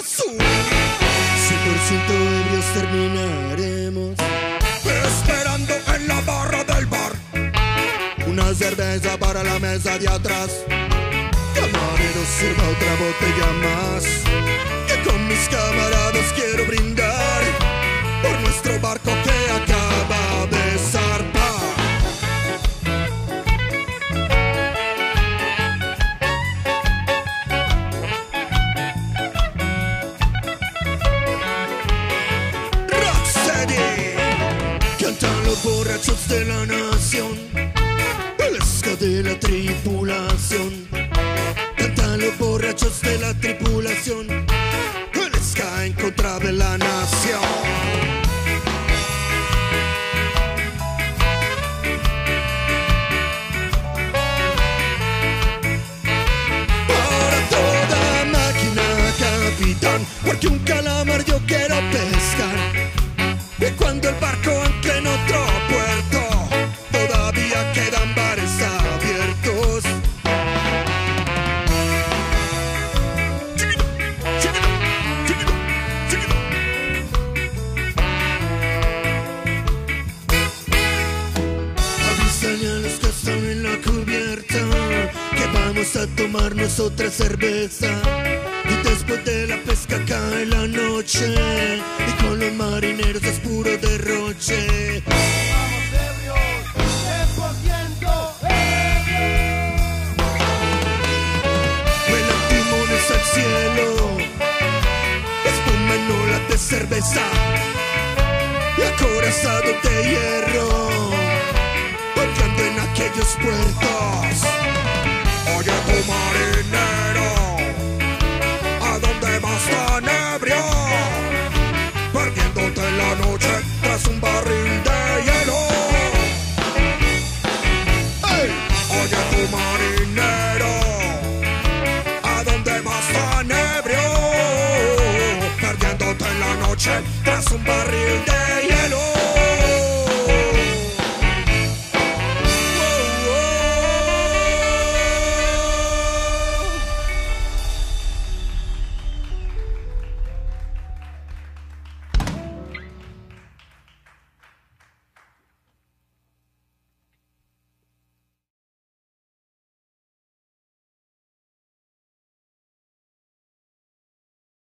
azul. 100% ebrios terminaremos. Esperando en la barra del bar. Una cerveza para la mesa de atrás. Camarero, sirva otra botella más. Que con mis camaradas quiero borrachos de la nación El ska de la tripulación. Cantan los borrachos de la tripulación El ska en contra de la nación. Porque un calamar yo quiero pescar. Y cuando el barco vamos a tomarnos otra cerveza. Y después de la pesca cae la noche y con los marineros es puro derroche. Vamos ebrios, 100% Vuelan timones al cielo, espuma en olas de cerveza y acorazado de hierro, volcando en aquellos puertos. check, tras un barril